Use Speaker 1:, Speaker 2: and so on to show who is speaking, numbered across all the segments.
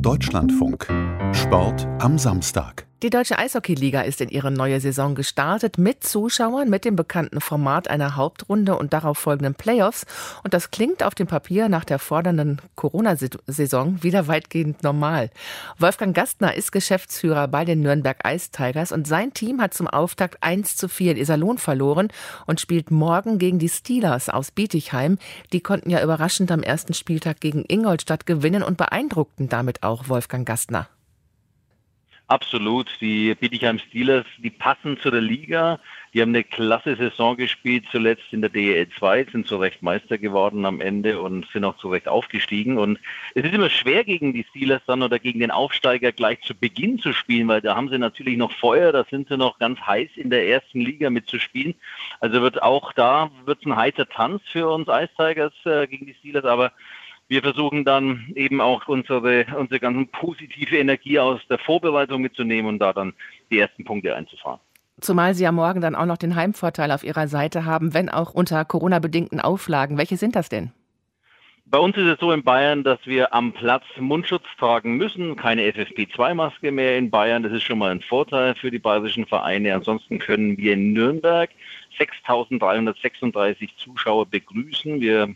Speaker 1: Deutschlandfunk. Sport am Samstag.
Speaker 2: Die Deutsche Eishockeyliga ist in ihre neue Saison gestartet mit Zuschauern, mit dem bekannten Format einer Hauptrunde und darauf folgenden Playoffs. Und das klingt auf dem Papier nach der fordernden Corona-Saison wieder weitgehend normal. Wolfgang Gastner ist Geschäftsführer bei den Nürnberg Ice Tigers und sein Team hat zum Auftakt 1 zu 4 in Iserlohn verloren und spielt morgen gegen die Steelers aus Bietigheim. Die konnten ja überraschend am ersten Spieltag gegen Ingolstadt gewinnen und beeindruckten damit auch Wolfgang Gastner.
Speaker 3: Absolut. Die Bietigheim Steelers, die passen zu der Liga. Die haben eine klasse Saison gespielt, zuletzt in der DEL 2, sind zu Recht Meister geworden am Ende und sind auch zu Recht aufgestiegen. Und es ist immer schwer gegen die Steelers dann oder gegen den Aufsteiger gleich zu Beginn zu spielen, weil da haben sie natürlich noch Feuer, da sind sie noch ganz heiß in der ersten Liga mitzuspielen. Also wird auch da wird ein heißer Tanz für uns Ice Tigers äh, gegen die Steelers, aber wir versuchen dann eben auch unsere, unsere ganzen positive Energie aus der Vorbereitung mitzunehmen und da dann die ersten Punkte einzufahren.
Speaker 2: Zumal Sie ja morgen dann auch noch den Heimvorteil auf Ihrer Seite haben, wenn auch unter Corona-bedingten Auflagen. Welche sind das denn?
Speaker 3: Bei uns ist es so in Bayern, dass wir am Platz Mundschutz tragen müssen, keine FFP2-Maske mehr in Bayern. Das ist schon mal ein Vorteil für die bayerischen Vereine. Ansonsten können wir in Nürnberg 6.336 Zuschauer begrüßen. Wir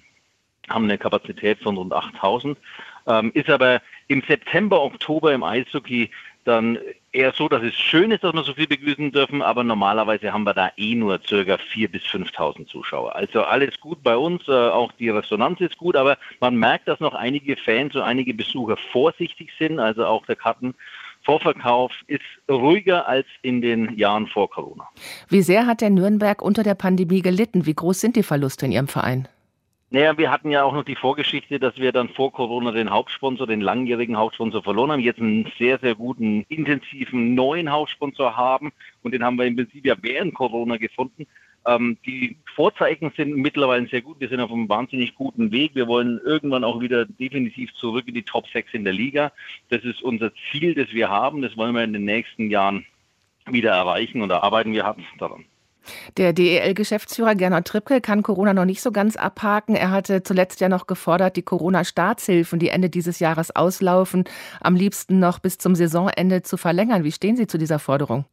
Speaker 3: haben eine Kapazität von rund 8000. Ähm, ist aber im September, Oktober im Eishockey dann eher so, dass es schön ist, dass wir so viel begrüßen dürfen, aber normalerweise haben wir da eh nur circa 4.000 bis 5.000 Zuschauer. Also alles gut bei uns, äh, auch die Resonanz ist gut, aber man merkt, dass noch einige Fans und einige Besucher vorsichtig sind, also auch der Kartenvorverkauf ist ruhiger als in den Jahren vor Corona.
Speaker 2: Wie sehr hat der Nürnberg unter der Pandemie gelitten? Wie groß sind die Verluste in Ihrem Verein?
Speaker 3: Naja, wir hatten ja auch noch die Vorgeschichte, dass wir dann vor Corona den Hauptsponsor, den langjährigen Hauptsponsor verloren haben, jetzt einen sehr, sehr guten, intensiven neuen Hauptsponsor haben und den haben wir im Prinzip ja während Corona gefunden. Ähm, die Vorzeichen sind mittlerweile sehr gut. Wir sind auf einem wahnsinnig guten Weg. Wir wollen irgendwann auch wieder definitiv zurück in die Top 6 in der Liga. Das ist unser Ziel, das wir haben. Das wollen wir in den nächsten Jahren wieder erreichen und da arbeiten wir hart daran.
Speaker 2: Der DEL-Geschäftsführer Gernot Trippke kann Corona noch nicht so ganz abhaken. Er hatte zuletzt ja noch gefordert, die Corona-Staatshilfen, die Ende dieses Jahres auslaufen, am liebsten noch bis zum Saisonende zu verlängern. Wie stehen Sie zu dieser Forderung?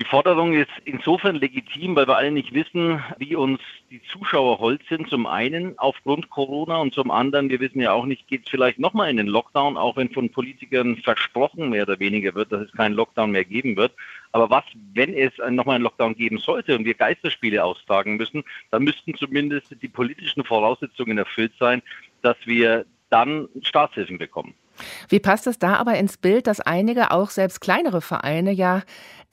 Speaker 3: Die Forderung ist insofern legitim, weil wir alle nicht wissen, wie uns die Zuschauer hold sind. Zum einen aufgrund Corona und zum anderen, wir wissen ja auch nicht, geht es vielleicht nochmal in den Lockdown, auch wenn von Politikern versprochen mehr oder weniger wird, dass es keinen Lockdown mehr geben wird. Aber was, wenn es nochmal einen Lockdown geben sollte und wir Geisterspiele austragen müssen, dann müssten zumindest die politischen Voraussetzungen erfüllt sein, dass wir dann Staatshilfen bekommen.
Speaker 2: Wie passt es da aber ins Bild, dass einige, auch selbst kleinere Vereine, ja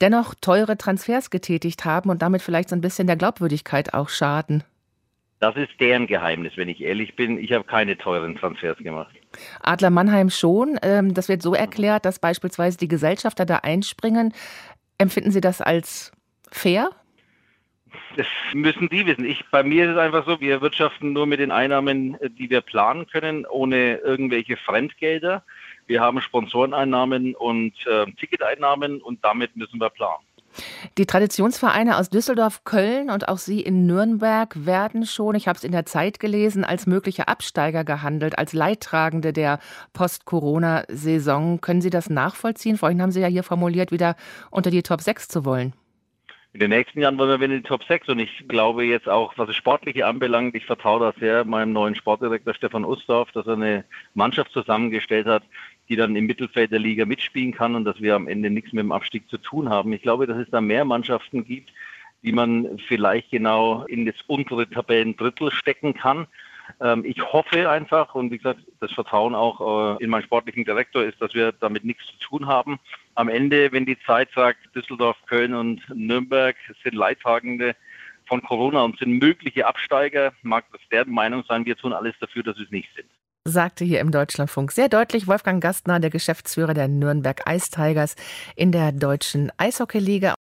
Speaker 2: dennoch teure Transfers getätigt haben und damit vielleicht so ein bisschen der Glaubwürdigkeit auch schaden?
Speaker 3: Das ist deren Geheimnis, wenn ich ehrlich bin. Ich habe keine teuren Transfers gemacht.
Speaker 2: Adler Mannheim schon. Ähm, das wird so erklärt, dass beispielsweise die Gesellschafter da einspringen. Empfinden Sie das als fair?
Speaker 3: Das müssen Sie wissen. Ich, bei mir ist es einfach so, wir wirtschaften nur mit den Einnahmen, die wir planen können, ohne irgendwelche Fremdgelder. Wir haben Sponsoreneinnahmen und äh, Ticketeinnahmen und damit müssen wir planen.
Speaker 2: Die Traditionsvereine aus Düsseldorf, Köln und auch Sie in Nürnberg werden schon, ich habe es in der Zeit gelesen, als mögliche Absteiger gehandelt, als Leidtragende der Post-Corona-Saison. Können Sie das nachvollziehen? Vorhin haben Sie ja hier formuliert, wieder unter die Top 6 zu wollen
Speaker 3: in den nächsten Jahren wollen wir wieder in die Top 6 und ich glaube jetzt auch, was das Sportliche anbelangt, ich vertraue da sehr meinem neuen Sportdirektor Stefan Ustorf, dass er eine Mannschaft zusammengestellt hat, die dann im Mittelfeld der Liga mitspielen kann und dass wir am Ende nichts mit dem Abstieg zu tun haben. Ich glaube, dass es da mehr Mannschaften gibt, die man vielleicht genau in das untere Tabellendrittel stecken kann. Ähm, ich hoffe einfach und wie gesagt, das Vertrauen auch äh, in meinen sportlichen Direktor ist, dass wir damit nichts zu tun haben. Am Ende, wenn die Zeit sagt, Düsseldorf, Köln und Nürnberg sind Leidtragende von Corona und sind mögliche Absteiger, mag das deren Meinung sein, wir tun alles dafür, dass wir es nicht sind
Speaker 2: sagte hier im Deutschlandfunk sehr deutlich Wolfgang Gastner, der Geschäftsführer der Nürnberg Ice Tigers in der deutschen Eishockeyliga.